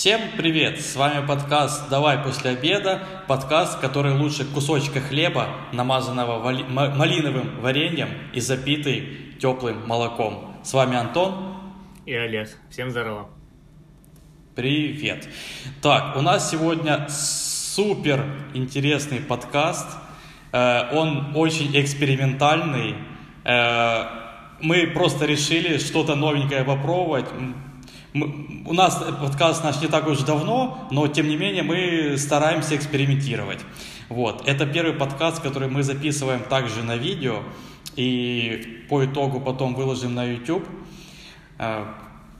Всем привет! С вами подкаст «Давай после обеда», подкаст, который лучше кусочка хлеба, намазанного вали... малиновым вареньем и запитый теплым молоком. С вами Антон и Олег. Всем здорово! Привет! Так, у нас сегодня супер интересный подкаст. Э, он очень экспериментальный. Э, мы просто решили что-то новенькое попробовать мы, у нас подкаст наш не так уж давно, но тем не менее мы стараемся экспериментировать. Вот. Это первый подкаст, который мы записываем также на видео и по итогу потом выложим на YouTube. Э,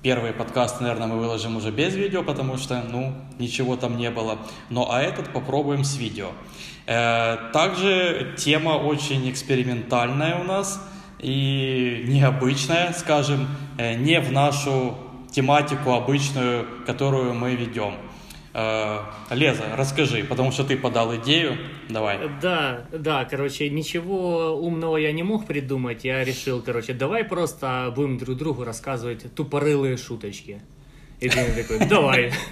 первые подкасты, наверное, мы выложим уже без видео, потому что, ну, ничего там не было. Но а этот попробуем с видео. Э, также тема очень экспериментальная у нас и необычная, скажем, э, не в нашу тематику обычную, которую мы ведем. Э, Леза, расскажи, потому что ты подал идею, давай. Да, да, короче, ничего умного я не мог придумать, я решил, короче, давай просто будем друг другу рассказывать тупорылые шуточки. И ты такой, давай.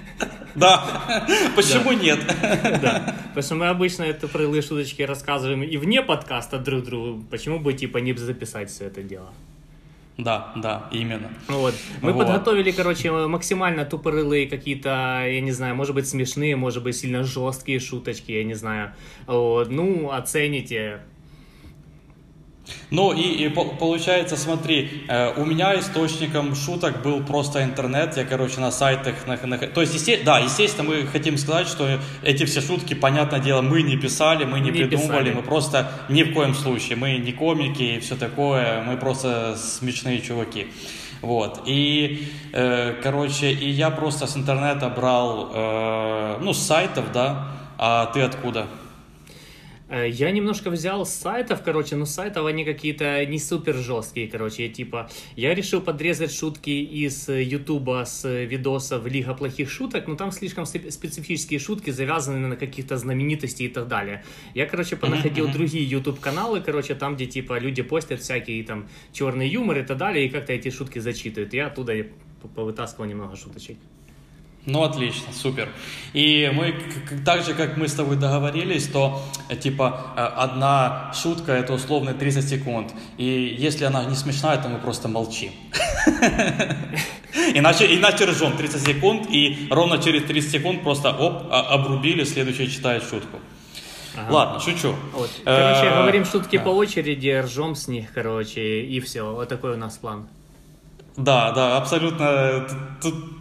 Да, почему нет? Да, потому что мы обычно это тупорылые шуточки рассказываем и вне подкаста друг другу, почему бы типа не записать все это дело? Да, да, именно. Вот. Мы вот. подготовили, короче, максимально тупорылые какие-то, я не знаю, может быть, смешные, может быть, сильно жесткие шуточки, я не знаю. Вот. Ну, оцените, ну и, и получается, смотри, э, у меня источником шуток был просто интернет, я, короче, на сайтах, на, на, то есть, есте, да, естественно, мы хотим сказать, что эти все шутки, понятное дело, мы не писали, мы не, не придумывали, писали. мы просто ни в коем случае, мы не комики и все такое, мы просто смешные чуваки. Вот. И, э, короче, и я просто с интернета брал, э, ну, с сайтов, да, а ты откуда? Э, я немножко взял с сайтов, короче, но сайтов они какие-то не супер жесткие, короче, я, типа, я решил подрезать шутки из Ютуба с видосов Лига плохих шуток, но там слишком специфические шутки, завязаны на каких-то знаменитостей и так далее. Я, короче, понаходил mm-hmm. другие YouTube каналы, короче, там, где, типа, люди постят всякие там черный юмор и так далее, и как-то эти шутки зачитывают. Я оттуда повытаскивал немного шуточек. Ну, отлично, супер. И мы, так же, как мы с тобой договорились, то, э, типа, э, одна шутка – это условно 30 секунд. И если она не смешная, то мы просто молчим. Иначе, иначе ржем 30 секунд, и ровно через 30 секунд просто оп, а, обрубили, следующий читает шутку. Ага. Ладно, шучу. Вот. Короче, э, говорим шутки по очереди, ржем с них, короче, и все. Вот такой у нас план. Да, да, абсолютно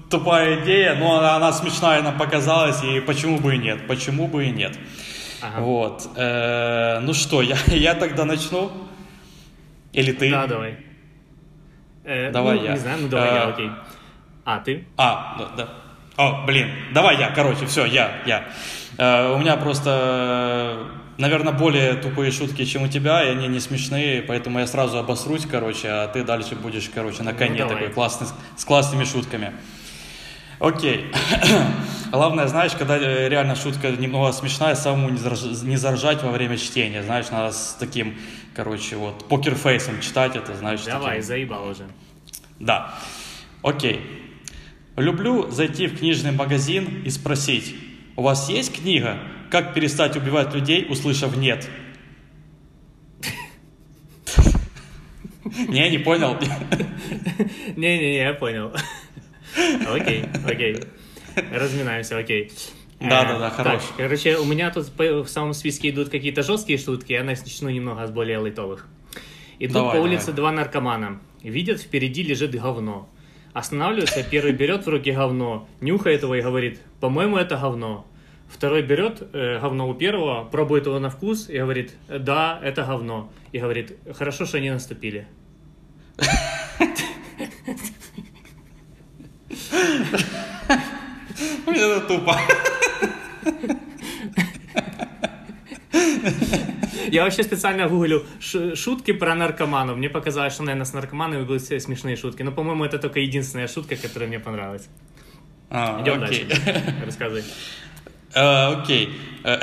тупая идея, но она смешная нам показалась, и почему бы и нет, почему бы и нет. Ага. Вот. Э, ну что, я, я тогда начну? Или ты? Да, давай. Э, давай ну, я. Не знаю, ну давай э, я, окей. А, ты? А, да, да. О, блин, давай я, короче, все, я, я. Э, у меня просто наверное, более тупые шутки, чем у тебя, и они не смешные, поэтому я сразу обосрусь, короче, а ты дальше будешь, короче, на коне ну, такой классный, с классными шутками. Окей. Главное, знаешь, когда э, реально шутка немного смешная, самому не, зарж... не заржать во время чтения. Знаешь, надо с таким, короче, вот, покерфейсом читать это, знаешь. Давай, таким... заебал уже. Да. Окей. Люблю зайти в книжный магазин и спросить, у вас есть книга «Как перестать убивать людей, услышав нет»? Не, не понял. Не-не-не, я понял. Окей, окей. Разминаемся, окей. Да, да, да, хорошо. Так, короче, у меня тут в самом списке идут какие-то жесткие шутки, я начну немного с более лайтовых. Идут давай, по улице давай. два наркомана. Видят, впереди лежит говно. Останавливается, первый берет в руки говно, нюхает его и говорит, по-моему, это говно. Второй берет э, говно у первого, пробует его на вкус и говорит, да, это говно. И говорит, хорошо, что они наступили. Это тупо. Я вообще специально гуглю шутки про наркоманов. Мне показалось, что, наверное, с наркоманами были все смешные шутки. Но, по-моему, это только единственная шутка, которая мне понравилась. А, Идем окей. дальше. Рассказывай. Uh, окей. Uh,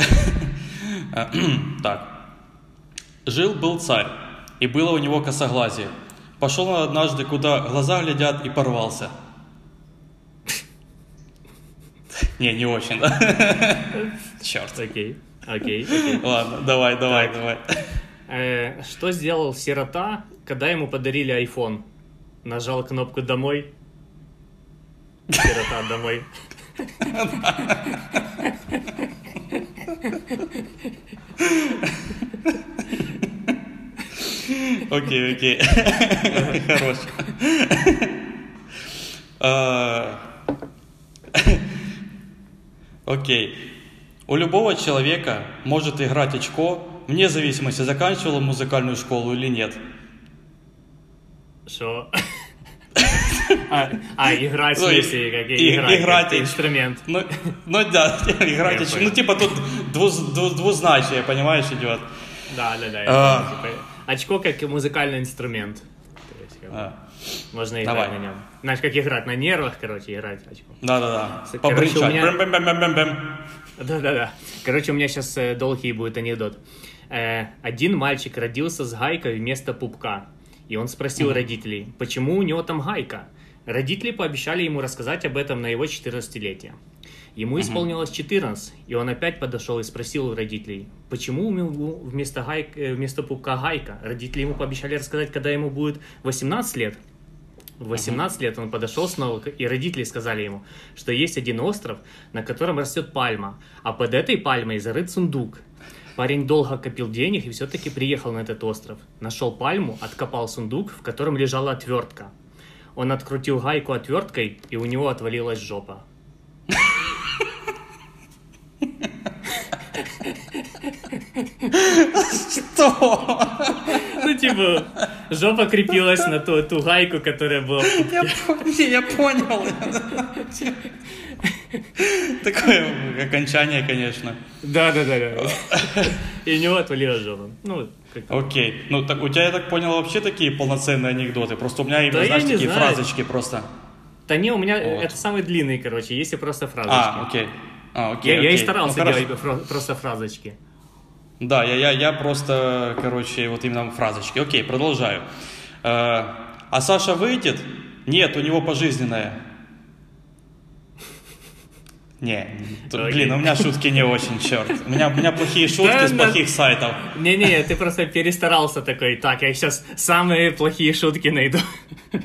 так. Жил-был царь, и было у него косоглазие. Пошел он однажды, куда глаза глядят, и порвался. Не, не очень, да? Черт. Окей, окей, окей. Ладно, давай, давай, давай. Э, что сделал сирота, когда ему подарили iPhone? Нажал кнопку «Домой». Сирота «Домой». Окей, окей. Хорош. Окей. У любого человека может играть очко, вне зависимости, заканчивал он музыкальную школу или нет. Что? А, а, играть в Ну, и- смысле, как и- играть, играть как инструмент. Ну, ну да, играть очко. Ну, типа тут двуз- двуз- двузначие, понимаешь, идет. Да, да, да. А. типа, очко как музыкальный инструмент. А, Можно играть давай. на нем. Знаешь, как играть на нервах, короче, играть очко. Да-да-да. Побрынчать. меня-. Да-да-да. Короче, у меня сейчас долгий будет анекдот. Э, один мальчик родился с гайкой вместо пупка. И он спросил родителей, почему у него там гайка? Родители пообещали ему рассказать об этом на его 14-летие. Ему исполнилось 14, и он опять подошел и спросил у родителей, почему у него вместо, гайк, э, вместо пупка гайка? Родители ему пообещали рассказать, когда ему будет 18 лет. В 18 лет он подошел снова, и родители сказали ему, что есть один остров, на котором растет пальма, а под этой пальмой зарыт сундук. Парень долго копил денег и все-таки приехал на этот остров. Нашел пальму, откопал сундук, в котором лежала отвертка. Он открутил гайку отверткой, и у него отвалилась жопа. Что? Ну, типа, жопа крепилась на ту, ту гайку, которая была в пупке. Я понял, я понял. Такое окончание, конечно. Да-да-да. И у него отвалилась жопа. Ну, Окей. Ну, так у тебя, я так понял, вообще такие полноценные анекдоты. Просто у меня именно, я знаешь, не такие знаю. фразочки просто. Да не, у меня Вот. это самый длинный, короче, есть и просто фразочки. А, окей. А, окей, я, я и окей. старался Ну, делать просто фразочки. Да, я, я, я просто, короче, вот именно фразочки. Окей, продолжаю. Э, а Саша выйдет? Нет, у него пожизненное. Не, тут, Окей. блин, у меня шутки не очень, черт. У меня, у меня плохие шутки Да, с да. плохих сайтов. Не-не, ты просто перестарался такой. Так, я сейчас самые плохие шутки найду.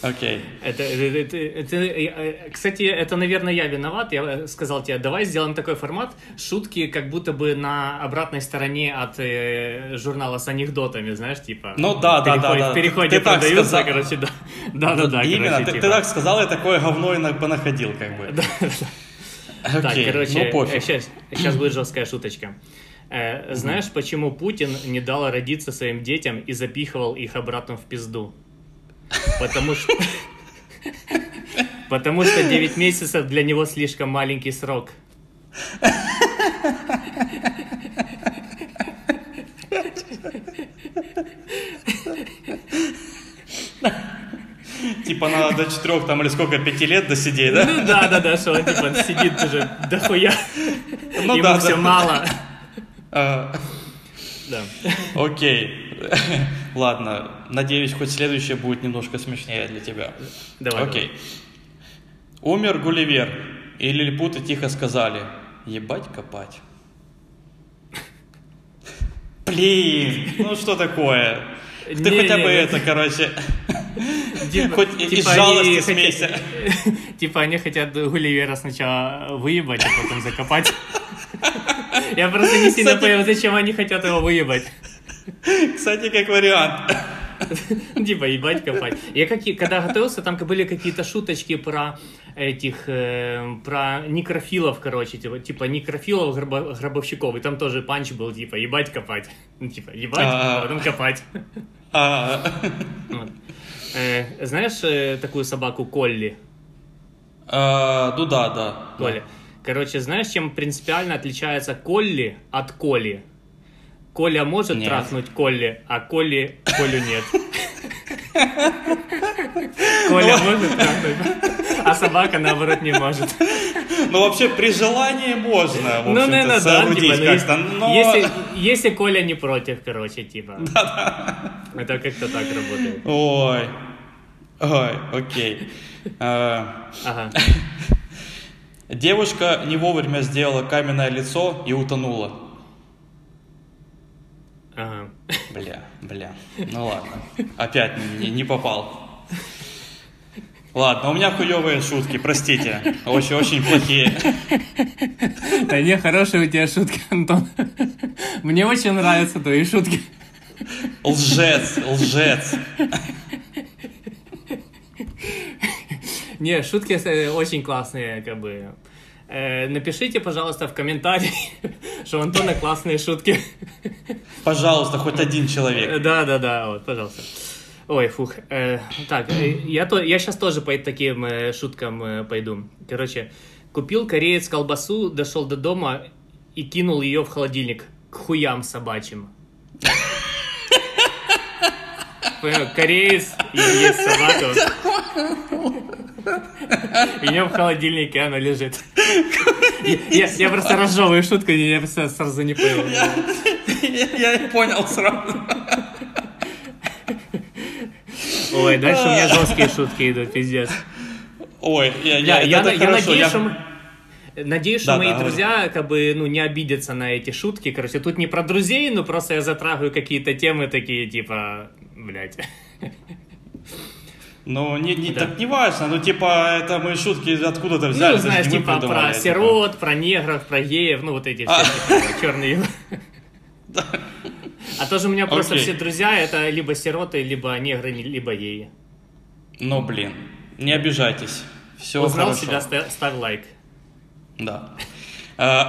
Окей. Это, это- это- это- э, кстати, это, наверное, я виноват. Я э, сказал тебе, давай сделаем такой формат. Шутки как будто бы на обратной стороне от э, журнала с анекдотами, знаешь, типа. Ну да, да, да, да. В переходе Ты продаются, сказал. короче, да. Да-да-да, Именно, короче, ты, типа. ты так сказал, я такое говно и на- понаходил, как бы. Так, Окей, короче, ну пофиг. сейчас, сейчас будет жесткая шуточка. Э, знаешь, почему Путин не дал родиться своим детям и запихивал их обратно в пизду? Потому что... Потому что 9 месяцев для него слишком маленький срок. Типа надо до четырех там или сколько, пяти лет досидеть, да? Ну да, да, да, что он типа сидит уже дохуя, Ну ему да, все да. мало. А, Да. Окей. Ладно, надеюсь, хоть следующее будет немножко смешнее для тебя. Давай. Окей. Умер Гулливер, и лилипуты тихо сказали, ебать копать. Блин, ну что такое? Ты Не, хотя не, бы не. это, короче, Типа- хоть и- из типа жалости смейся. Типа они хотят Гулливера сначала выебать, а потом закопать. Я просто не сильно понял, зачем они хотят его выебать. Кстати, как вариант. Типа ебать копать. Я какие, когда готовился, там были какие-то шуточки про этих, э, про некрофилов, короче, типа, типа некрофилов, гробо- гробовщиков. И там тоже панч был, типа, ебать копать. Ну, типа, ебать, А. а потом копать. А, Вот. Э, Знаешь э, такую собаку Колли? а, ну да, да. Коля. Короче, знаешь, чем принципиально отличается Колли от Коли? Коля может Нет. трахнуть Колли, а Колли Колю нет. Коля может трахнуть, а собака, наоборот, не может. Ну, вообще, при желании можно, в Ну, наверное, да, типа, ну, как-то, если, но... если, если Коля не против, короче, типа. Это как-то так работает. Ой. Ой, окей. Э, Ага. Девушка не вовремя сделала каменное лицо и утонула. Ага. Бля, бля. Ну ладно. Опять не, не попал. Ладно, у меня хуевые шутки, простите. Очень-очень плохие. Да не, хорошие у тебя шутки, Антон. Мне очень нравятся твои шутки. Лжец, лжец. Не, шутки э, очень классные, как бы. Э, напишите, пожалуйста, в комментарии, что у Антона классные шутки. Пожалуйста, хоть один Э, человек. Да, да, да, вот, пожалуйста. Ой, фух. Э, так, э, я, то, я сейчас тоже по таким э, шуткам э, пойду. Короче, купил кореец колбасу, дошел до дома и кинул ее в холодильник к хуям собачьим. Понял, Кореец и есть собака. И в холодильнике она лежит. Я, просто разжевываю шутку, я сразу не понял. Я, понял сразу. Ой, дальше у меня жесткие шутки идут, пиздец. Ой, я, Я, я, надеюсь, я- что Надеюсь, что Да, мои да, друзья как бы ну не обидятся на эти шутки. Короче, тут не про друзей, но просто я затрагиваю какие-то темы такие, типа, блядь. Ну, не, не, Да. так не важно, ну, типа, это мы шутки откуда-то взяли. Ну, это знаешь, типа про типа. сирот, про негров, про геев, ну вот эти все А. типа, черные. А тоже у меня просто Окей. все друзья это либо сироты, либо негры, либо геи. Ну, блин, не обижайтесь. Все Узнал хорошо. себя, ста- ставь лайк. Да.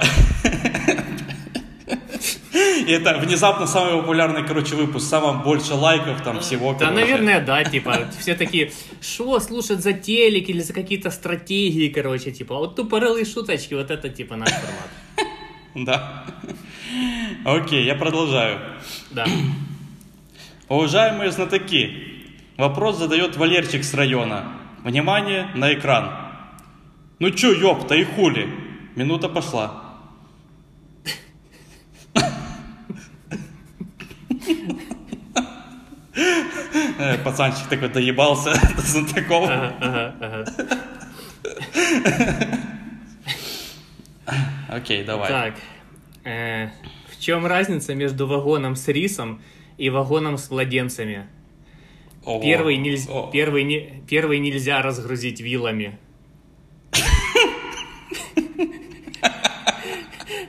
И это внезапно самый популярный, короче, выпуск. Самым больше лайков там всего. Да, короче. наверное, да, типа, все такие, что слушать за телек или за какие-то стратегии, короче, типа, вот тупорылые шуточки, вот это, типа, наш формат. Да. Окей, я продолжаю. Да. Уважаемые знатоки, вопрос задает Валерчик с района. Внимание на экран. Ну чё, ёпта, и хули? Минута пошла. Э, Пацанчик такой доебался до ага. Окей, давай. Так, э, в чем разница между вагоном с рисом и вагоном с младенцами? Первый, нельз- первый, не- первый нельзя разгрузить вилами.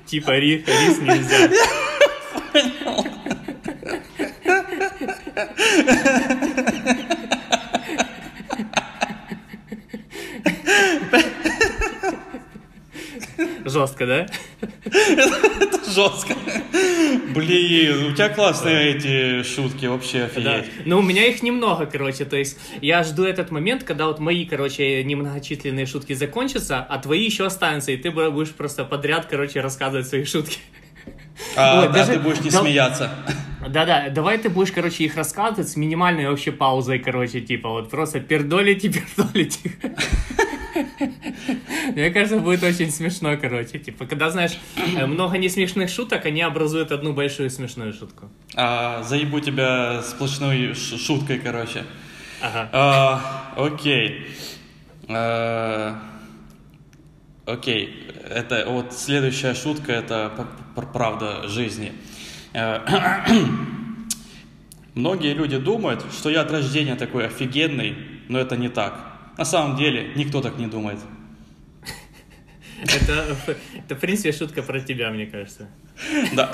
Типа ри- рис нельзя. Жестко, да? Жестко. Блин, у тебя классные эти шутки, вообще Да. офигеть. Но у меня их немного, короче. То есть я жду этот момент, когда вот мои, короче, немногочисленные шутки закончатся, а твои еще останутся, и ты бу- будешь просто подряд, короче, рассказывать свои шутки. А, Ой, да, даже- ты будешь не да- смеяться. Да-да, давай ты будешь, короче, их рассказывать с минимальной вообще паузой, короче, типа вот просто пердолить и пердолить. Мне кажется, будет очень смешно, короче. Типа, когда, знаешь, э, много несмешных шуток, они образуют одну большую смешную шутку. А, заебу тебя сплошной шуткой, короче. Ага. А, окей. А, окей. Это вот следующая шутка, это правда жизни. А, Многие люди думают, что я от рождения такой офигенный, но это не так. На самом деле никто так не думает. Это, это, в принципе, шутка про тебя, мне кажется. Да.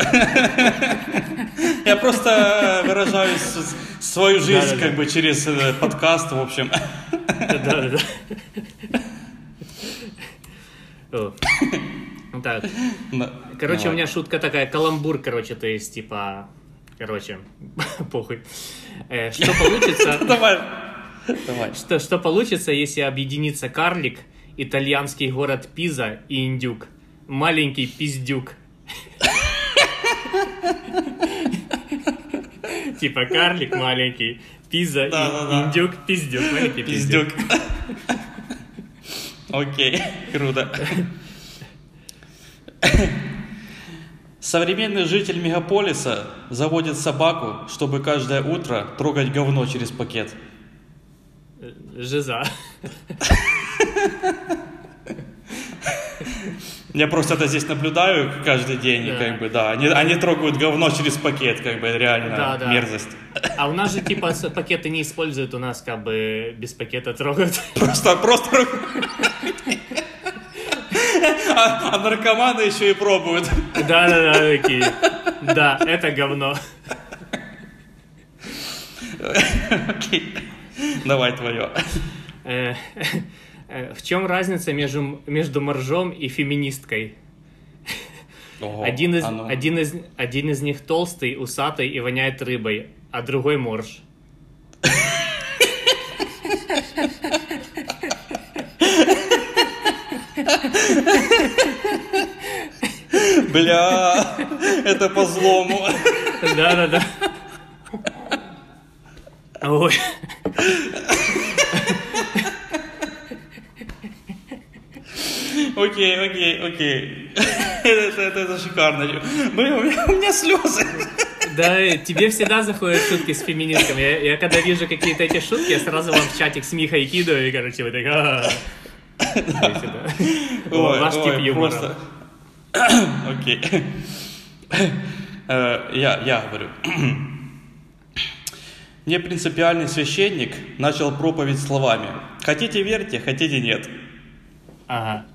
Я просто выражаю свою жизнь как бы через э, подкаст, в общем. Да-да-да. О. Так, Да. короче, Давай. у меня шутка такая, каламбур, короче, то есть, типа, короче, похуй. Э, Что получится, Давай. Давай. что, что получится, если объединится карлик, итальянский город Пиза и индюк? Маленький пиздюк. Типа карлик маленький, Пиза и индюк пиздюк. Маленький пиздюк. Окей, круто. Современный житель мегаполиса заводит собаку, чтобы каждое утро трогать говно через пакет. Жиза. Я просто это здесь наблюдаю каждый день, Да. как бы, да, они, они трогают говно через пакет, как бы, реально Да, да. мерзость. А у нас же типа пакеты не используют, у нас как бы без пакета трогают. Просто, просто... А, а наркоманы еще и пробуют. Да-да-да, такие. Да, это говно. Окей. Давай твое. Э, В чем разница между, между моржом и феминисткой? Ого, Один из, а ну. один, из, один из них толстый, усатый и воняет рыбой, а другой морж. Бля, это по злому. Да-да-да. Ой. Окей, окей, окей. Это, это, это шикарно. Блин, у меня, у меня слезы. Да, тебе всегда заходят шутки с феминистками. Я, я когда вижу какие-то эти шутки, я сразу вам в чатик с Михой кидаю, и, короче, вы так... Ой, Ваш тип юмора. Окей. Э, Я, я говорю. Мне принципиальный священник начал проповедь словами. Хотите верьте, хотите нет. Ага.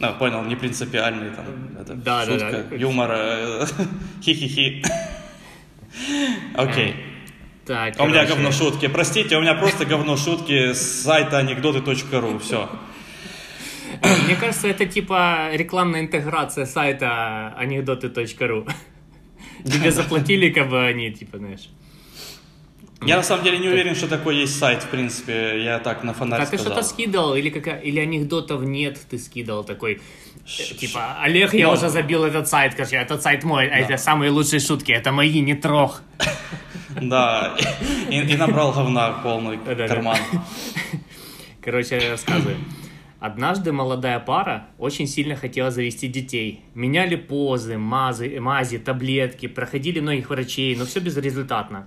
А, понял, не принципиальный там. Это Да, да, шутка, да. юмор. э, Хи-хи-хи. Окей. Так, У меня короче. говно шутки. Простите, у меня просто говно шутки с сайта анекдоты.ру. Все. Мне кажется, это типа рекламная интеграция сайта анекдоты.ру. Тебе заплатили, как бы они, типа, знаешь. Я на самом деле не уверен, что такой есть сайт, в принципе. Я так на фонарь А ты что-то скидывал, или, какая, или анекдотов нет, ты скидывал такой, э, Ш- типа, Олег, я Ну. уже забил этот сайт, короче, этот сайт мой, а это самые лучшие шутки, это мои, не трог. Да, и, набрал говна полный карман. Короче, рассказываю. Однажды молодая пара очень сильно хотела завести детей. Меняли позы, мазы, мази, таблетки, проходили многих врачей, но все безрезультатно.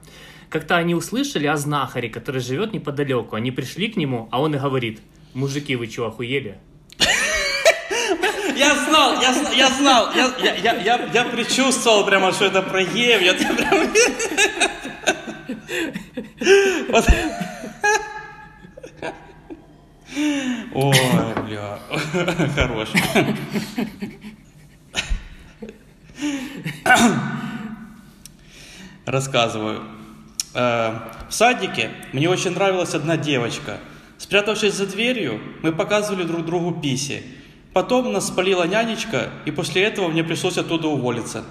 Как-то они услышали о знахаре, который живет неподалеку. Они пришли к нему, а он и говорит, мужики, вы что, охуели? Я знал, я, я знал, я, я, я, я, я предчувствовал прямо, что это про Ев. Я, я прям... Вот. Ой, бля, хорош. Рассказываю. Э, В садике мне очень нравилась одна девочка. Спрятавшись за дверью, мы показывали друг другу писи. Потом нас спалила нянечка, и после этого мне пришлось оттуда уволиться.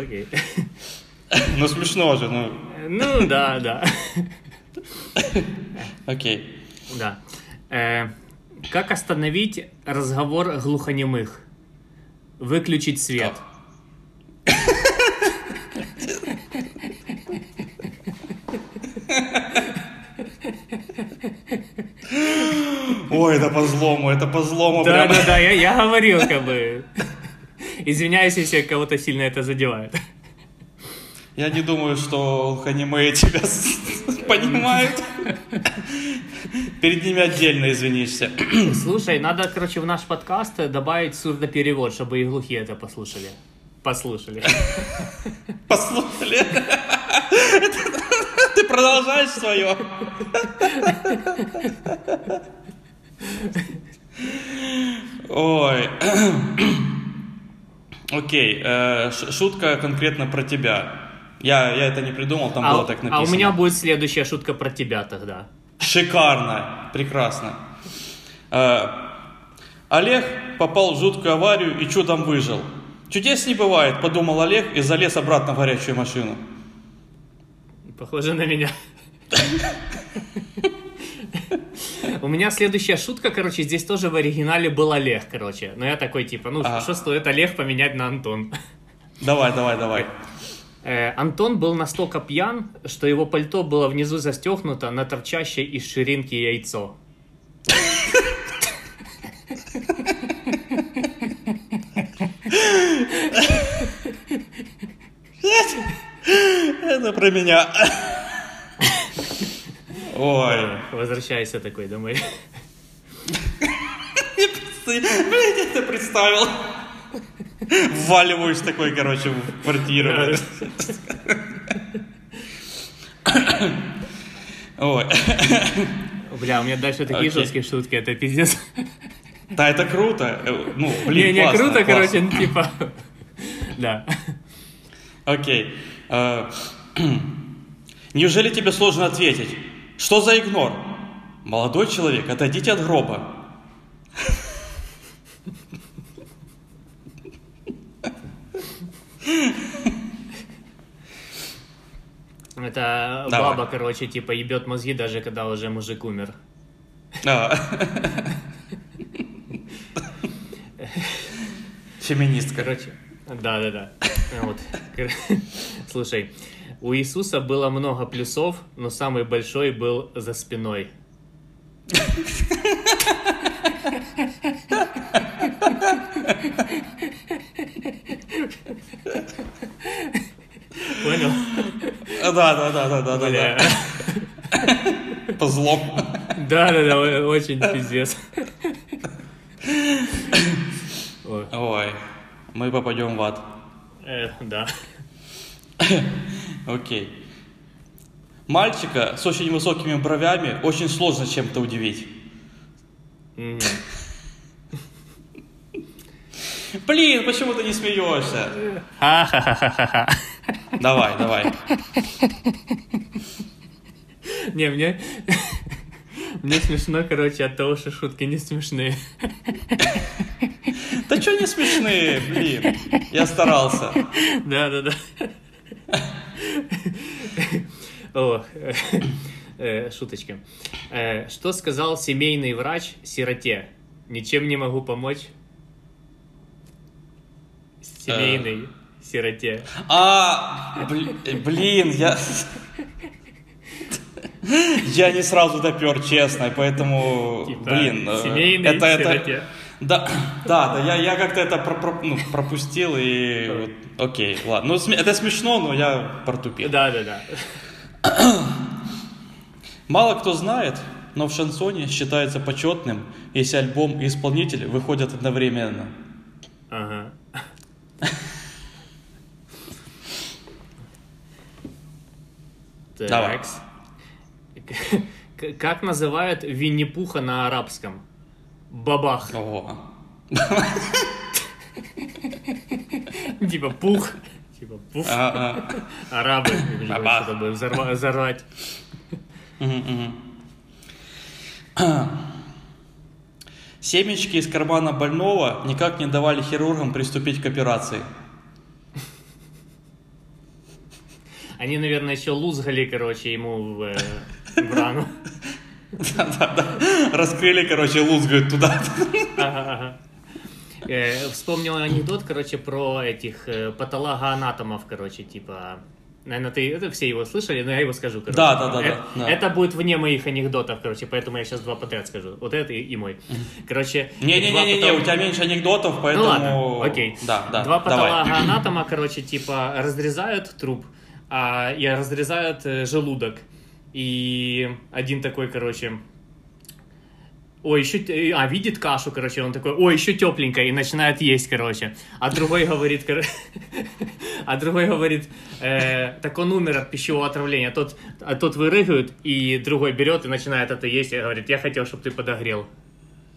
Окей. Ну смешно же, ну Ну, да, да. окей. Да. Как остановить разговор глухонемых? Выключить свет. Ой, это по злому, это по злому Да, прям. да, да, я, я говорил, как бы. Извиняюсь, если кого-то сильно это задевает. Я не думаю, что аниме тебя понимают. Перед ними отдельно извинишься. Слушай, надо, короче, в наш подкаст добавить сурдоперевод, чтобы и глухие это послушали. Послушали. Послушали. Ты продолжаешь свое. Ой. Окей, э, шутка конкретно про тебя. Я, я это не придумал, там А, было так а написано. у меня будет следующая шутка про тебя тогда. Шикарно, прекрасно. Э, Олег попал в жуткую аварию и чудом выжил. Чудес не бывает, подумал Олег и залез обратно в горячую машину. Похоже на меня. У меня следующая шутка, короче, здесь тоже в оригинале был Олег, короче. Но я такой, типа, ну, что стоит Олег поменять на Антон? Давай, давай, давай. Э, Антон был настолько пьян, что его пальто было внизу застегнуто на торчащее из ширинки яйцо. Это про меня. Ой. Возвращайся такой домой. Блин, я это представил. Вваливаюсь такой, короче, в квартиру. Ой. Бля, у меня дальше такие Окей. жесткие шутки, это пиздец. Да, это круто. Э, Ну, блин, Не, не, классно, круто, классно. короче, ну, типа... Да. Окей. Э, Неужели тебе сложно ответить? Что за игнор? Молодой человек, отойдите от гроба. Это Давай. баба, короче, типа ебет мозги, даже когда уже мужик умер. А. Феминистка. Короче, да-да-да. Вот. Кор- Слушай, у Иисуса было много плюсов, но самый большой был за спиной. Понял? Да, да, да, да, да, да, Бля. да. По злом. Да-да-да, о- очень пиздец. Ой, Ой, мы попадем в ад. э, Да. Окей. Мальчика с очень высокими бровями очень сложно чем-то удивить. Мгм. Блин, почему ты не смеешься? Ха-ха-ха-ха-ха. Давай, давай. Не, мне... Мне смешно, короче, от того, что шутки не смешные. Да что не смешные, блин. Я старался. Да-да-да. О, э, шуточка. Э, Что сказал семейный врач сироте? Ничем не могу помочь. Семейный сироте. А, бл- блин, я... Я не сразу допер, честно, поэтому, Типа, блин, э, семейный это, это, да, да, да, я, я как-то это про- про- ну, пропустил и, вот, окей, ладно, ну это смешно, но я протупил. Да-да-да. Мало кто знает, но в шансоне считается почетным, если альбом и исполнитель выходят одновременно. Ага. Давай. Такс. К- Как называют Винни-Пуха на арабском? Бабах. Ого. Типа пух. Типа пух. А, Арабы. или Бабах. Чтобы взорва- взорвать. а. Семечки из кармана больного никак не давали хирургам приступить к операции. Они, наверное, еще лузгали, короче, ему в, э, в рану. Да-да-да. Раскрыли, короче, лузгают туда. Э, Вспомнил анекдот, короче, про этих э, патологоанатомов, короче, типа... Наверное, ты это все его слышали, но я его скажу, короче. Да, да, да, Э, да. Это будет вне моих анекдотов, короче, поэтому я сейчас два подряд скажу. Вот это и и мой. Короче, два Не-не-не, патол- у тебя меньше анекдотов, Ну поэтому... ладно, окей. Да, да, Два патологоанатома, короче, типа разрезают труп, а, и разрезают э, желудок. И один такой, короче, ой, еще, а, видит кашу, короче, он такой, ой, еще тепленькая, и начинает есть, короче. А другой говорит, а другой говорит, э, так он умер от пищевого отравления. Тот, а тот вырыгают, и другой берет и начинает это есть, и говорит, я хотел, чтобы ты подогрел.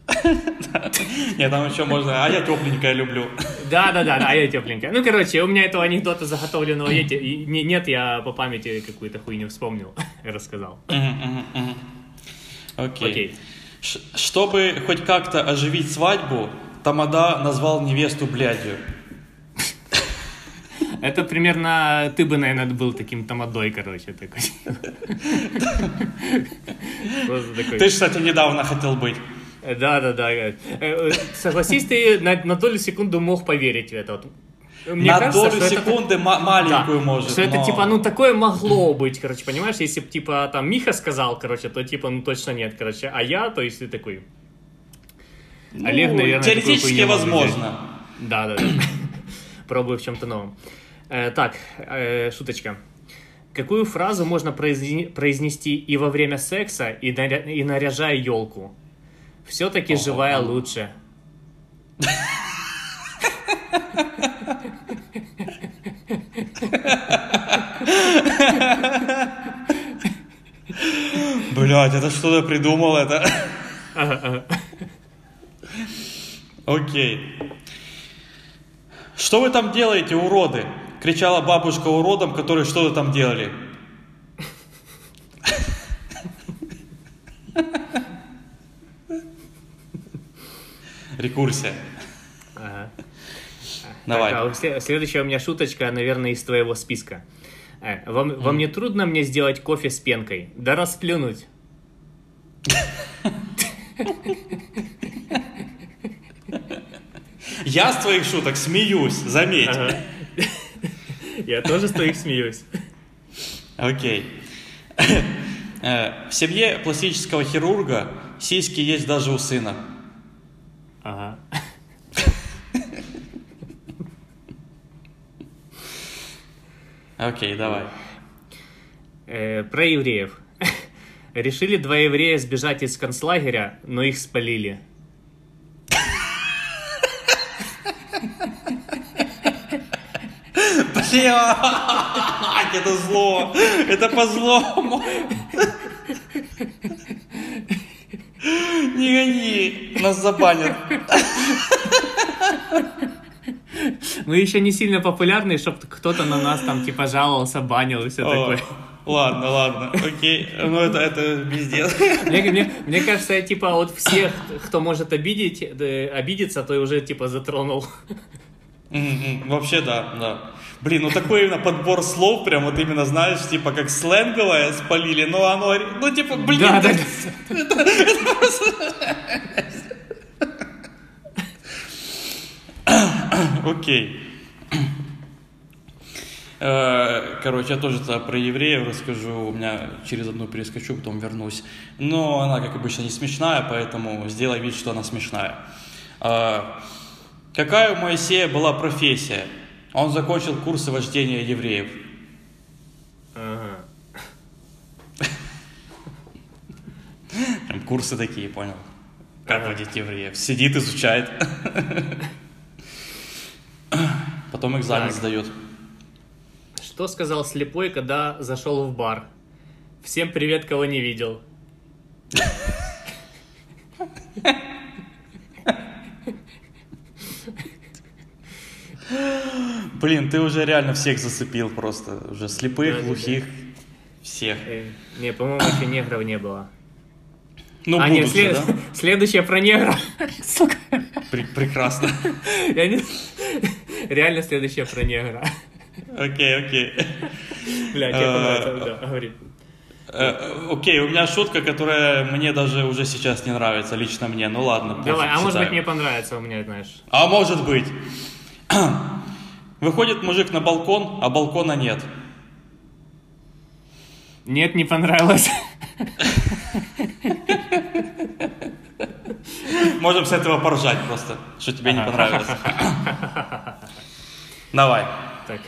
Нет, там еще можно... А я тепленькое люблю. Да, да, да, а я тепленькая. Ну, короче, у меня этого анекдота заготовленного нет, я по памяти какую-то хуйню вспомнил рассказал. Окей. Чтобы хоть как-то оживить свадьбу, Тамада назвал невесту блядью. Это примерно ты бы, наверное, был таким тамадой, короче, такой. Ты, кстати, недавно хотел быть. Да, да, да. Э, Согласись, ты на, на долю секунду мог поверить в это. Вот. Мне На кажется, долю это- секунды ма- маленькую Да, может. Что это но- типа, ну такое могло быть, короче, понимаешь, если бы типа там Миха сказал, короче, то типа, ну точно нет, короче, а я, то есть ты такой, Ну, Олег, наверное, Теоретически возможно. да, да, да, пробую в чем-то новом. Э, так, э, шуточка. Какую фразу можно произне- произнести и во время секса, и, наря- и наряжая елку? Все-таки живая лучше. Блять, это что ты придумал это? Окей. Что вы там делаете, уроды? Кричала бабушка уродам, которые что-то там делали. Рекурсия. Ага. Давай. Так, а следующая у меня шуточка, наверное, из твоего списка. Э, Вам, вам не трудно мне сделать кофе с пенкой? Да расплюнуть. Я с твоих шуток смеюсь, заметь. Ага. Я тоже с твоих смеюсь. Окей. Э, В семье пластического хирурга сиськи есть даже у сына. Ага. Окей, давай. Э, про евреев. Решили два еврея сбежать из концлагеря, но их спалили. Блядь, это зло. Это по злому. Не гони, нас забанят. Мы еще не сильно популярны, чтобы кто-то на нас там типа жаловался, банил и все такое. Ладно, ладно, окей. Ну это, это пиздец. Мне, мне- мне кажется, я, типа от всех, кто может обидеть, обидеться, то уже типа затронул. Мгм, Вообще да, да. Блин, ну такой именно подбор слов, прям вот именно, знаешь, типа как сленговое спалили, но оно, ну типа, блин, Да, да, это- Окей. Э, Короче, я тоже тогда про евреев расскажу. У меня через одну перескочу, потом вернусь. Но она, как обычно, не смешная, поэтому сделай вид, что она смешная. Э, Какая у Моисея была профессия? Он закончил курсы вождения евреев. Ага. Прям курсы такие, понял? Как водить евреев. Сидит, изучает. Потом экзамен Так. сдает. Что сказал слепой, когда зашел в бар? Всем привет, кого не видел. Блин, ты уже реально всех зацепил просто. Уже слепых, глухих, всех. Э, не, по-моему, еще негров не было. Ну, а, будут нет, же, след- да? следующее про негра. Сука. Пре- прекрасно. Я не- Реально следующее про негра. Окей, окей. Блядь, я Э, понравился, да, говори. Э, Окей, у меня шутка, которая мне даже уже сейчас не нравится, лично мне. Ну ладно, Давай, а может читаю. быть мне понравится у меня, знаешь. А может быть. Выходит мужик на балкон, а балкона нет. Нет, не понравилось. Можем с этого поржать просто, что тебе не понравилось. Давай. Так.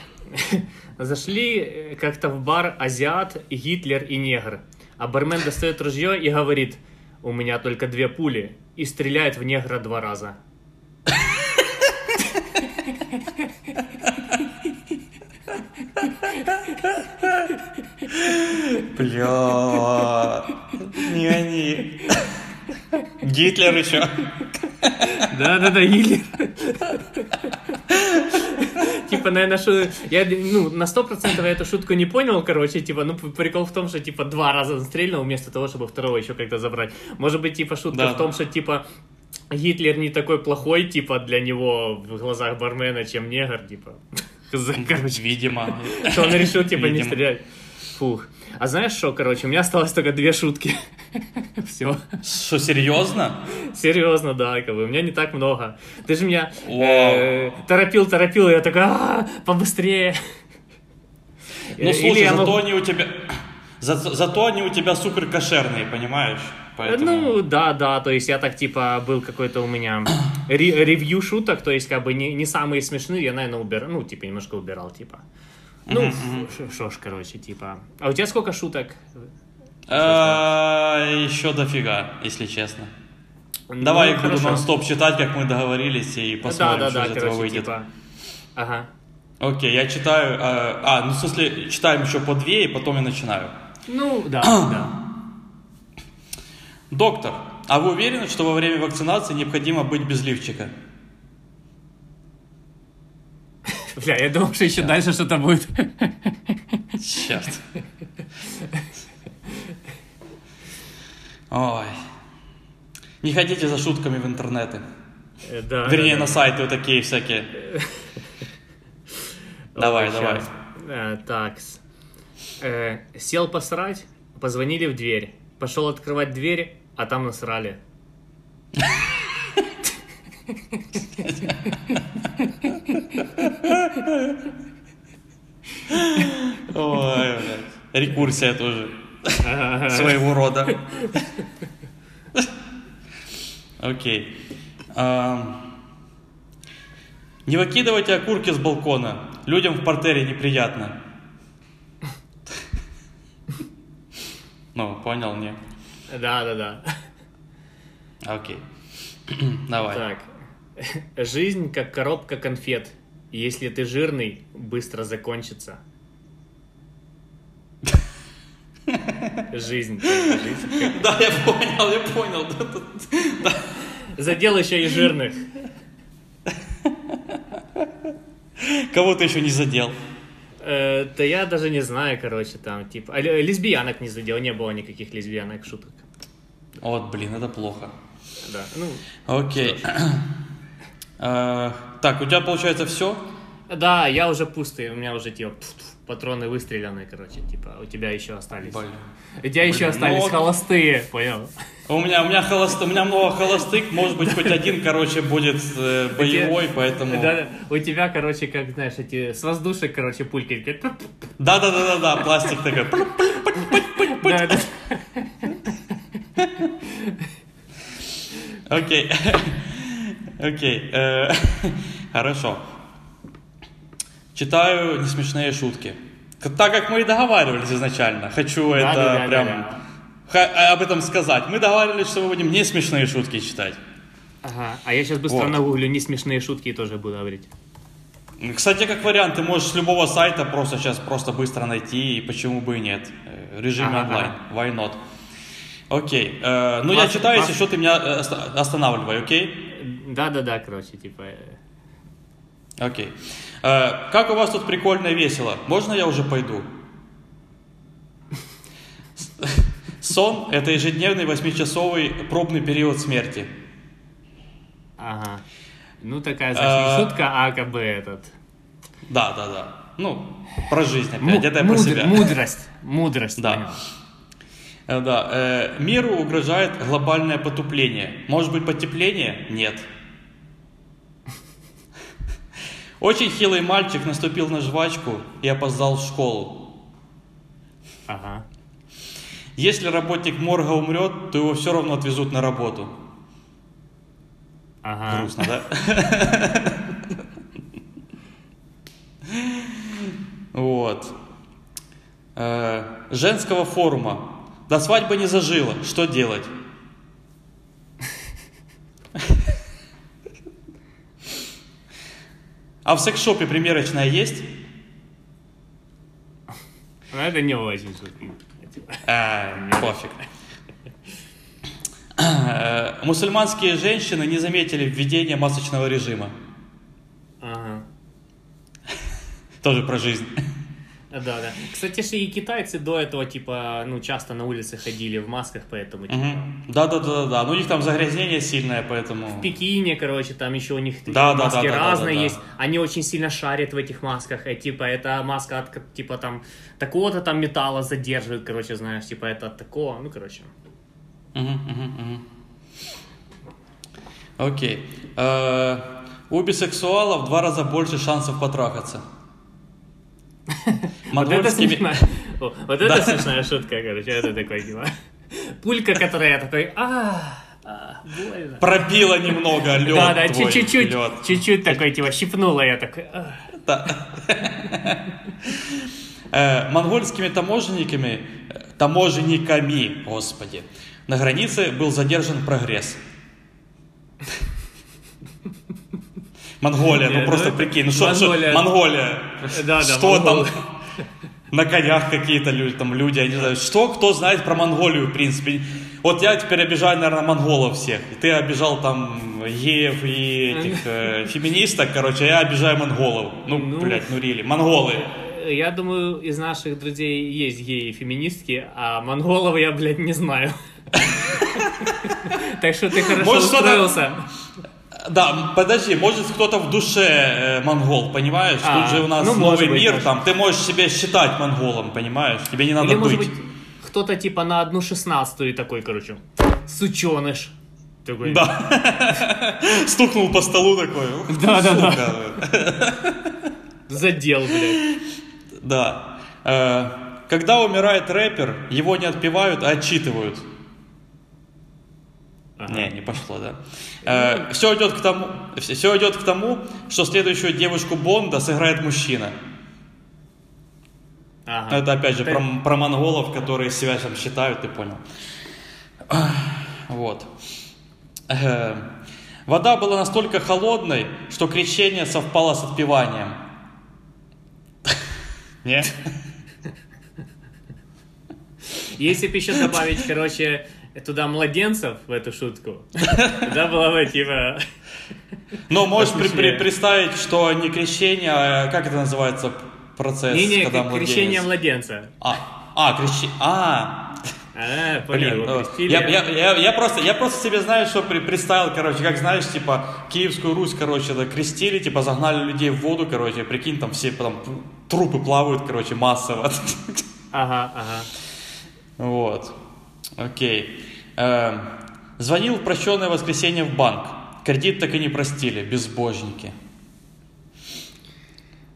Зашли э, как-то в бар азиат, Гитлер и негр. А бармен достает ружье и говорит, у меня только две пули. И стреляет в негра два раза. Бля, не они. Гитлер еще. Да-да-да, Гитлер. Типа, наверное, шу... я ну, на сто процентов я эту шутку не понял, короче, типа, ну, прикол в том, что, типа, два раза стрельнул вместо того, чтобы второго еще как-то забрать. Может быть, типа, шутка в том, что, типа, Гитлер не такой плохой, типа, для него в глазах бармена, чем негр, типа. Короче, Видимо. что он решил, типа, не стрелять. Фух. А знаешь что, короче, у меня осталось только две шутки. Все. Что, серьезно? Серьезно, да, как бы, у меня не так много. Ты же меня э, торопил, торопил, я такой, «А, побыстрее. Ну, слушай, зато они у тебя... за- зато они у тебя супер кошерные, понимаешь? Поэтому... Ну, да, да, то есть я так, типа, был какой-то у меня ре- ревью шуток, то есть, как бы, не, не самые смешные, я, наверное, убирал, ну, типа, немножко убирал, типа. Ну, ж, короче, типа. А у тебя сколько шуток? А, Еще дофига, если честно. Давай Ну, я буду нон-стоп читать, как мы договорились, и посмотрим, что из этого выйдет. типа. Ага. Окей, я читаю... а, а, ну в смысле, читаем еще по две, и потом я начинаю. Ну, да, да. Доктор, а вы уверены, что во время вакцинации необходимо быть без лифчика? Бля, я думал, что еще дальше что-то будет. Черт. Ой. Не ходите за шутками в интернеты. Э, Да. Вернее, да, на да. сайты вот такие всякие. Давай, давай. Э, такс. Э, сел посрать, позвонили в дверь. Пошел открывать дверь, а там насрали. Ой, блядь. Рекурсия тоже. Своего рода. Окей. Не выкидывайте окурки с балкона. Людям в портере неприятно. Ну, понял, не? Да, да, да. Окей. Давай. Так. Жизнь как коробка конфет. Если ты жирный, быстро закончится. Жизнь. жизнь. Да, я понял, я понял. Да, да, да. Задел еще и жирных. Кого ты еще не задел? Э, да я даже не знаю, короче, там, типа... а, ле- лесбиянок не задел, не было никаких лесбиянок шуток. Вот, блин, это плохо. Да, ну... Окей. Э, Так, у тебя получается все? Да, я уже пустый, у меня уже, типа, патроны выстреляны, короче, типа, у тебя еще остались. Блин. У тебя еще Блин, остались ну вот- холостые, понял? У меня, у меня холост, у меня много холостых, может быть, хоть один, короче, будет э, боевой, поэтому... Да, да, у тебя, короче, как, знаешь, эти, с воздушек, короче, пульки. Да, да, да, да, да, пластик такой. Да, да. Окей. Окей. э, Хорошо. Читаю несмешные шутки. Так как мы и договаривались изначально, хочу Да, это да, да, прям да, да. ха- об этом сказать. Мы договаривались, что мы будем не смешные шутки читать. Ага, а я сейчас быстро Вот. нагуглю не смешные шутки и тоже буду говорить. Кстати, как вариант, ты можешь с любого сайта просто сейчас просто быстро найти, и почему бы и нет. Э, В режиме Ага, онлайн. ага. Why not? Окей. э, ну, я читаю, если класс. что, ты меня э, оста- останавливай, окей? Да-да-да, короче, типа... э, Окей. Э, как у вас тут прикольно и весело? Можно я уже пойду? Сон – это ежедневный восьмичасовый пробный период смерти. Ага. Ну, такая, значит, не шутка, а как бы этот... Да, да, да. Ну, про жизнь опять, это я про себя. Мудрость, мудрость, Да. понял. Э, Да, э, миру угрожает глобальное потупление. Может быть потепление? Нет. Очень хилый мальчик наступил на жвачку и опоздал в школу. Ага. Если работник морга умрет, то его все равно отвезут на работу. Ага. Грустно, да? Вот. Э, Женского форума. До свадьбы не зажило. Что делать? А в секс-шопе примерочная есть? Ну, это не шутки. Типа, А, пофиг. Э, Мусульманские женщины не заметили введения масочного режима. Ага. Тоже про жизнь. Да, да. Кстати, же и китайцы до этого, типа, ну, часто на улице ходили в масках, поэтому, типа, Да, да, да, да, да. Ну, у них там загрязнение сильное, поэтому. в Пекине, короче, там еще у них Да, да, маски да, да, разные да, да. есть. Они очень сильно шарят в этих масках. И, типа, это маска от, типа, там, такого-то там металла задерживает, короче, знаешь, типа, это от такого, ну, короче. Мгм, мгм, мгм. Окей. Э, У бисексуалов в два раза больше шансов потрахаться. Монгольскими- вот это смешная шутка, короче, это такой, типа, пулька, которая я такой, а, а, больно. Пробило немного лед Да, да, чуть-чуть, чуть-чуть такой, типа, щипнула я такой, а. Да. Э, монгольскими таможенниками, э, таможенниками, господи, на границе был задержан прогресс. Монголия, ну просто прикинь, ну что, Монголия. Что там, на конях какие-то люди, там люди, я не знаю, что кто знает про Монголию, в принципе. Вот я теперь обижаю, наверное, монголов всех. И ты обижал там геев и этих э, феминисток, короче, а я обижаю монголов. Ну, Ну. блядь, ну рили. Монголы. Я думаю, из наших друзей есть геи и феминистки, а монголов я, блядь, не знаю. Так что ты хорошо устроился. Да, подожди, может кто-то в душе э, монгол, понимаешь? А, Тут же у нас ну, новый быть, мир, может. там ты можешь себя считать монголом, понимаешь? Тебе не надо Или, может быть. быть, кто-то типа на одну шестнадцатую такой, короче, сученыш. Такой. Да. Стукнул по столу такой. «Ух, Да, да, да. сука». Задел, блядь. Да. Э, Когда умирает рэпер, его не отпевают, а отчитывают. Ага. Не, не пошло, да. все идет к тому, все идет к тому, что следующую девушку Бонда сыграет мужчина. Ага. Это опять же Ты- про, про монголов, которые себя там считают, ты понял. Вот. Э, Вода была настолько холодной, что крещение совпало с отпеванием. Не? Если бы еще добавить, короче, туда младенцев в эту шутку, тогда было бы типа... Ну, можешь при- представить, что не крещение, а как это называется процесс, Не-не, когда младенец? крещение младенца. А, а, крещение. А, А, блин, ну, я, я, я, я просто, я просто себе знаю, что при- представил, короче, как знаешь, типа, Киевскую Русь, короче, да, крестили, типа, загнали людей в воду, короче, прикинь, там все там трупы плавают, короче, массово. Ага, ага. Вот. Окей. Эм, Звонил в прощенное воскресенье в банк. Кредит так и не простили, безбожники.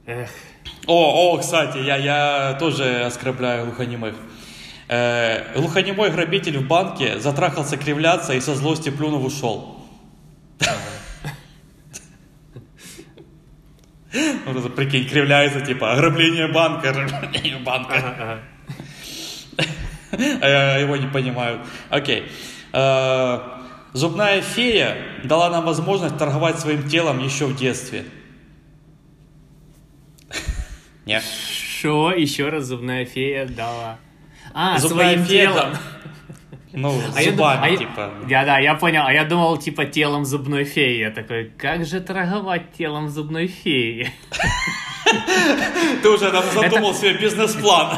Эх, О, о, кстати, я, я тоже оскорбляю глухонемых. Э, глухонемой грабитель в банке затрахался кривляться и со злости плюнув ушел. Это, прикинь, кривляется, типа, ограбление банка, ограбление банка. А его не понимают. Окей. Э, Зубная фея дала нам возможность торговать своим телом еще в детстве. Нет. Что? Еще раз зубная фея дала. А, Зубная своим фея, телом. да. Ну, А я дум- зубами, а я- типа. Я, да, я понял. А я думал, типа, телом зубной феи. Я такой, как же торговать телом зубной феи? Ты уже там задумал себе бизнес-план.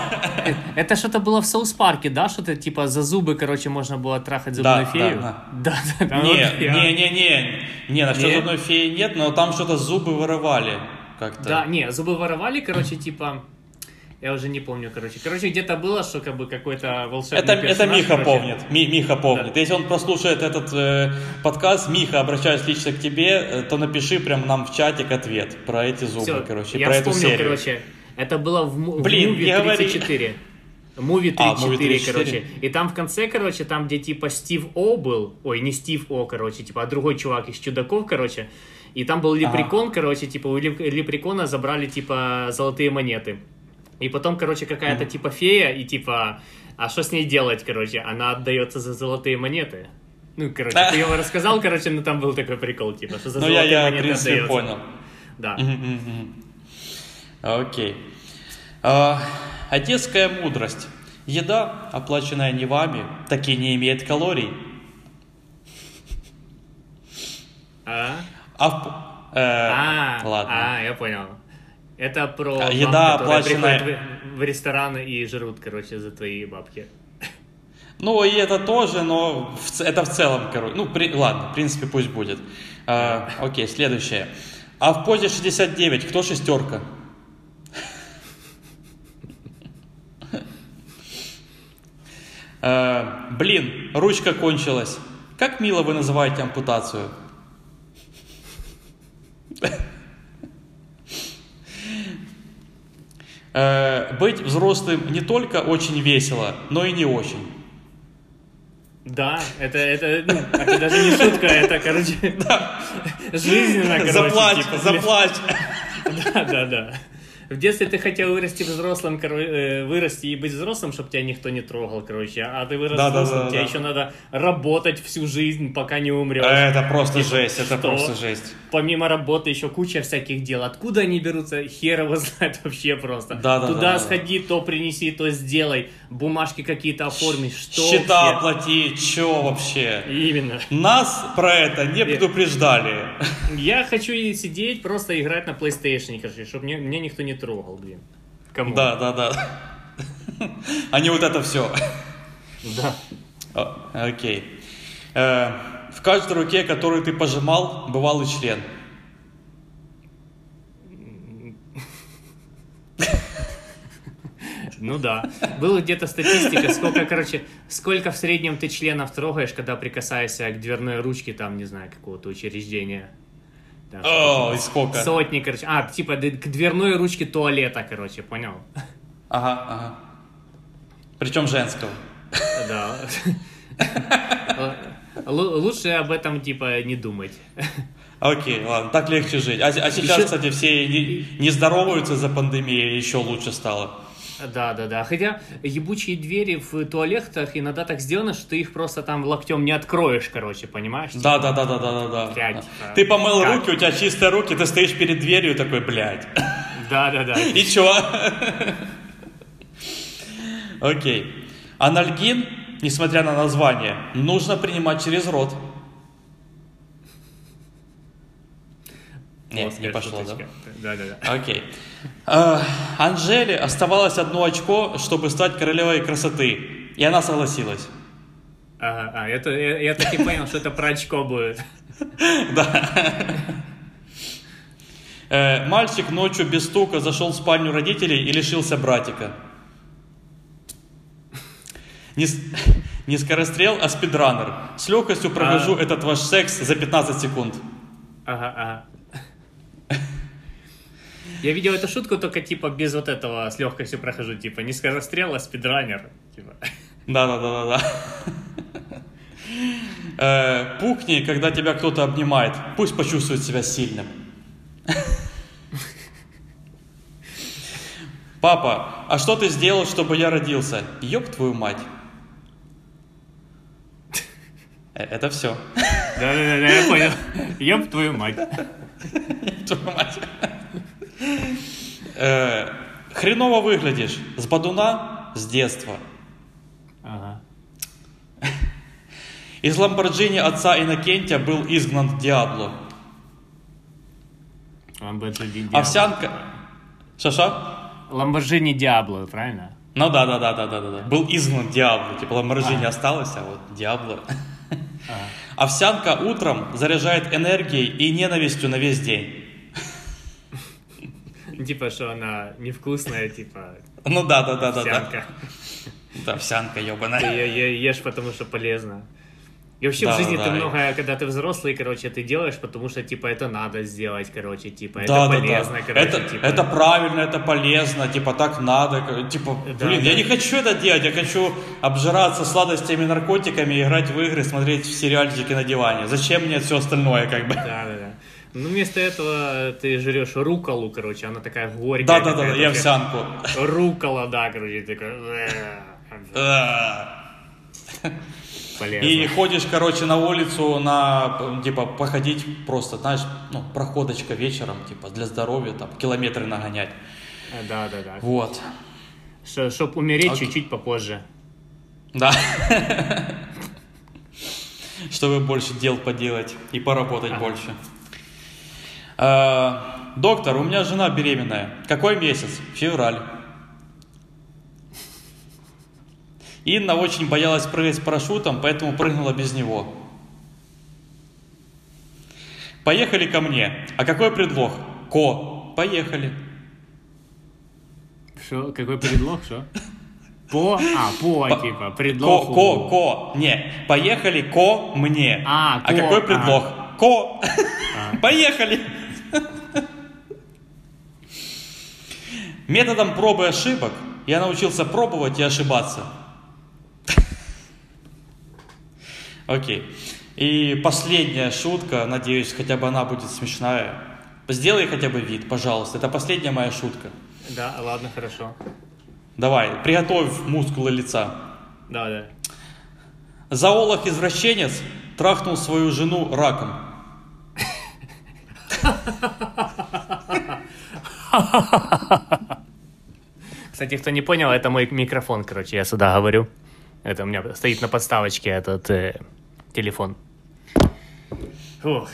Это что-то было в Соус Парке, да? Что-то типа за зубы, короче, можно было трахать зубную фею? да, Да. Не, не, не, не. Насчет Не? зубной феи нет, но там что-то зубы вырывали как-то. Да, не, зубы воровали, короче, типа... Я уже не помню, короче. Короче, где-то было, что как бы какой-то волшебный Это, это персонаж, Миха короче. помнит. Ми- Миха помнит. Да. Если он прослушает этот э, подкаст, Миха, обращаюсь лично к тебе, э, то напиши прям нам в чатик ответ про эти зубы, Всё, короче, я про эту вспомнил, серию. короче, это было в, му- в Блин, Movie не говори. 34. Муви А, 34, Movie 34. короче. И там в конце, короче, там, где типа Стив О был, ой, не Стив О, короче, типа, а другой чувак из Чудаков, короче, и там был лепрекон, короче, типа, у леп- лепрекона забрали, типа, золотые монеты. И потом, короче, какая-то, типа, фея, и, типа, а что с ней делать, короче? Она отдается за золотые монеты. Ну, короче, ты его рассказал, короче, но там был такой прикол, типа, что за Ну, я, золотые я в монеты принципе, отдается. понял. Да. Окей. А, одесская мудрость. Еда, оплаченная не вами, таки не имеет калорий. А? А в... э, А, ладно. а, я понял. Это про А, мам, еда, которые оплаченная- в, в рестораны и жрут, короче, за твои бабки. Ну, и это тоже, но в это в целом, короче. Ну, при- ладно, в принципе, пусть будет. А, окей, следующее. А в позе 69 кто шестерка? А, блин, ручка кончилась. Как мило вы называете ампутацию? Э, Быть взрослым не только очень весело, но и не очень. Да, это, это, ну, это даже не шутка, это, короче, жизненно, короче. заплачь, типа, заплачь. Да, да, да. В детстве ты хотел вырасти взрослым, коро- э, вырасти и быть взрослым, чтобы тебя никто не трогал, короче. А ты вырос Да, да, взрослым, да, тебе да. еще надо работать всю жизнь, пока не умрешь. Это просто Типа, жесть, это что? просто жесть. Помимо работы еще куча всяких дел. Откуда они берутся, хер его знает вообще просто. Да, да, Туда да, да, да. сходи, то принеси, то сделай. Бумажки какие-то оформи. Что Счета вообще? оплати, чё вообще? Именно. Нас про это не предупреждали. Я хочу и сидеть, просто играть на PlayStation, короче, чтобы мне, меня никто не трогал, блин. Кому? Да, да, да. Не вот это все. Да. Окей. Э, В каждой руке, которую ты пожимал, бывалый член. Ну да. Была где-то статистика, сколько, короче, сколько в среднем ты членов трогаешь, когда прикасаешься к дверной ручке, там, не знаю, какого-то учреждения. Да, О, и сколько? Сотни, короче. А, типа к дверной ручке туалета, короче, понял? Ага, ага. Причем женского. Да. Лучше об этом, типа, не думать. Окей, ладно, так легче жить. А, а сейчас, Еще- кстати, все не, не здороваются за пандемией, еще лучше стало. Да, да, да. Хотя ебучие двери в туалетах иногда так сделаны, что ты их просто там локтем не откроешь, короче, понимаешь? Да, да, да, да, да, да, да. Блядь, Ты помыл как? руки, у тебя чистые руки, ты стоишь перед дверью такой, блядь. Да, да, да. И чё? Окей. Анальгин, несмотря на название, нужно принимать через рот. Нет, не пошло, да? шуточка. Да, да, да. Окей. А, Анжеле оставалось одно очко, чтобы стать королевой красоты. И она согласилась. Ага, а, это, я, я так и понял, что это про очко будет. Да. Э, Мальчик ночью без стука зашел в спальню родителей и лишился братика. Не, не скорострел, а спидранер. С легкостью провожу А. этот ваш секс за 15 секунд. Ага, ага. Я видел эту шутку, только типа без вот этого с легкостью прохожу, типа не скорострел, а спидранер. Типа. Да-да-да-да-да. Э, Пукни, когда тебя кто-то обнимает. Пусть почувствует себя сильным. Папа, а что ты сделал, чтобы я родился? Ёб твою мать. Э, Это все. Да-да-да, я понял. Ёб твою мать. Твою мать. Хреново выглядишь. С бадуна с детства. Ага. Из Ламборджини отца Иннокентия был изгнан Диабло. Ламборджини Диабло. Овсянка. Шаша? Ламборджини Диабло, правильно? Ну да, да, да, да, да, да. Был изгнан Диабло. Типа Ламборджини осталось, а вот Диабло. Овсянка утром заряжает энергией и ненавистью на весь день. Типа, что она невкусная, типа, Ну да, да, да, да, да. овсянка. Да, овсянка Ты ебаная. ее ешь, потому что полезно. И вообще Да, в жизни да, ты да. многое, когда ты взрослый, короче, ты делаешь, потому что, типа, это надо сделать, короче, типа, это Да, да, полезно, да. короче, это, типа. это правильно, это полезно, типа так надо. Типа, Да, блин, да. я не хочу это делать, я хочу обжираться сладостями, наркотиками, играть в игры, смотреть сериальчики на диване. Зачем мне все остальное, как бы? Да, да, да. Ну, вместо этого ты жрешь руколу, короче, она такая горькая. Да, да, да, какая-то и вообще. овсянку. Рукола, да, короче. А. Полезно. И ходишь, короче, на улицу, на, типа, походить просто, знаешь, ну, проходочка вечером, типа, для здоровья, там, километры нагонять. Да, да, да. Вот. Чтоб умереть Окей. чуть-чуть попозже. Да. Чтобы больше дел поделать и поработать больше. А, Доктор, у меня жена беременная. Какой месяц? Февраль. Инна очень боялась прыгать с парашютом, поэтому прыгнула без него. Поехали ко мне. А какой предлог? Ко. Поехали. Что? Какой предлог, что? По? А, по, По- типа, Ко, предлог. ко, ко. Не, поехали ко мне. А, ко, какой предлог? Ко. А. Поехали. Методом пробы и ошибок я научился пробовать и ошибаться. Окей. И последняя шутка, надеюсь, хотя бы она будет смешная. Сделай хотя бы вид, пожалуйста. Это последняя моя шутка. Да, ладно, хорошо. Давай, приготовь мускулы лица. Да, да. Зоолог-извращенец трахнул свою жену раком. Кстати, кто не понял, это мой микрофон, короче, я сюда говорю. Это у меня стоит на подставочке этот э, телефон. Фух.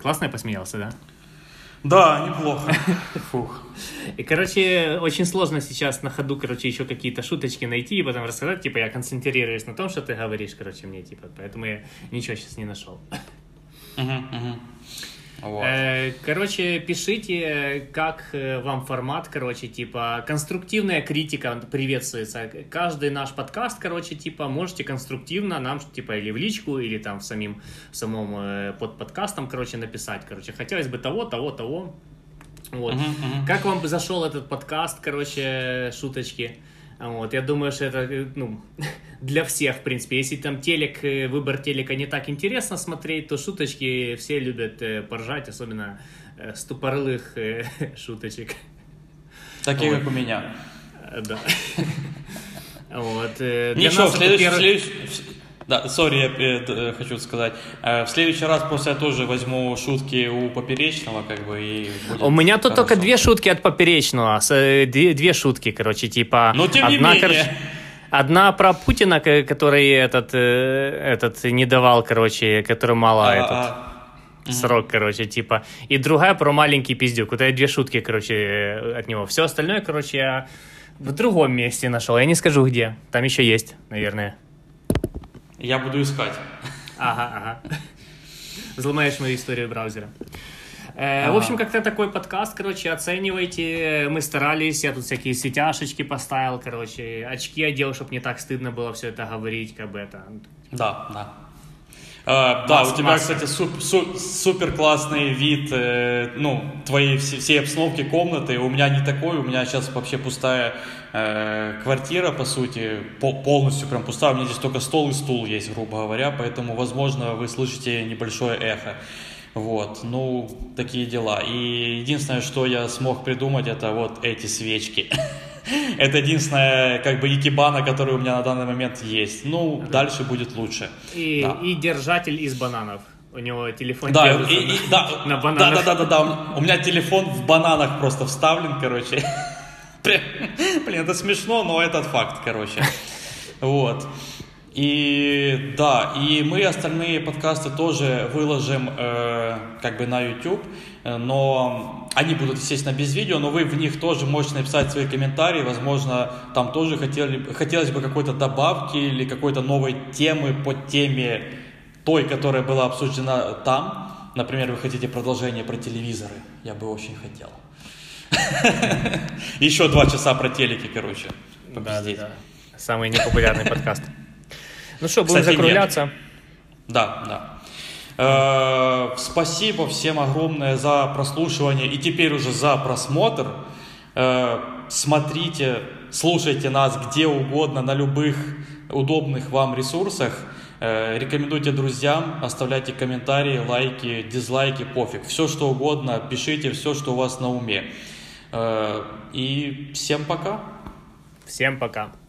Классно я посмеялся, да? Да, неплохо. Фух. И, короче, очень сложно сейчас на ходу, короче, еще какие-то шуточки найти и потом рассказать. Типа, я концентрируюсь на том, что ты говоришь, короче, мне, типа, поэтому я ничего сейчас не нашел. Мгм, мгм. Вот. Э, Короче, пишите, как э, вам формат, короче, типа, конструктивная критика приветствуется. Каждый наш подкаст, короче, типа, можете конструктивно нам, типа, или в личку, или там в самим, в самом э, под подкастом, короче, написать, короче, хотелось бы того, того, того. Вот. Мгм, мгм. Как вам зашел этот подкаст, короче, шуточки? Вот, я думаю, что это, э, ну, для всех, в принципе. Если там телек, э, выбор телека не так интересно смотреть, то шуточки все любят э, поржать, особенно с тупорылых э, шуточек. Такие, Ой. как у меня. Да. Вот. Ничего, в следующий... первый- в следующий- Да, сори, я э, хочу сказать. Э, В следующий раз просто я тоже возьму шутки у Поперечного, как бы, и У меня тут хорошо. только две шутки от поперечного. с, э, Две, две шутки, короче, типа. Но тем не одна, менее. короче, одна про Путина, ко- который этот, э, этот не давал, короче, который мало А, этот. а, срок, короче, типа. И другая про маленький пиздюк. Вот это две шутки, короче, э, от него. Все остальное, короче, я в другом месте нашел. Я не скажу где. Там еще есть, наверное. Я буду искать. Ага, ага. Взломаешь мою историю браузера. Э, А. В общем, как-то такой подкаст, короче, оценивайте. Мы старались, я тут всякие светяшечки поставил, короче, очки одел, чтобы не так стыдно было все это говорить, как бы это. Да, да. Э, да, у тебя, масса. кстати, суп- су- супер классный вид, э, ну, твоей все- всей обстановки комнаты. У меня не такой, у меня сейчас вообще пустая э, квартира, по сути, по- полностью прям пустая. У меня здесь только стол и стул есть, грубо говоря, поэтому, возможно, вы слышите небольшое эхо. Вот, ну, такие дела. И единственное, что я смог придумать, это вот эти свечки. Это единственная, как бы, икебана, которая у меня на данный момент есть. Ну, дальше будет лучше. И, Да. и держатель из бананов. У него телефон Да, и- и- на- да, на да, бананах. да, да, да, да. У меня телефон в бананах просто вставлен, короче. Блин, это смешно, но этот факт, короче. Вот. И да, и мы остальные подкасты тоже выложим э, как бы на YouTube, э, но они будут, естественно, без видео, но вы в них тоже можете написать свои комментарии, возможно, там тоже хотели, хотелось бы какой-то добавки или какой-то новой темы по теме той, которая была обсуждена там. Например, вы хотите продолжение про телевизоры, я бы очень хотел. Еще два часа про телеки, короче. Да. Самый непопулярный подкаст. Ну что, будем Кстати, нет. закругляться. Да, да. Э, Спасибо всем огромное за прослушивание и теперь уже за просмотр. Э, Смотрите, слушайте нас где угодно, на любых удобных вам ресурсах. Э, Рекомендуйте друзьям, оставляйте комментарии, лайки, дизлайки, пофиг. Все что угодно, пишите все, что у вас на уме. Э, И всем пока. Всем пока.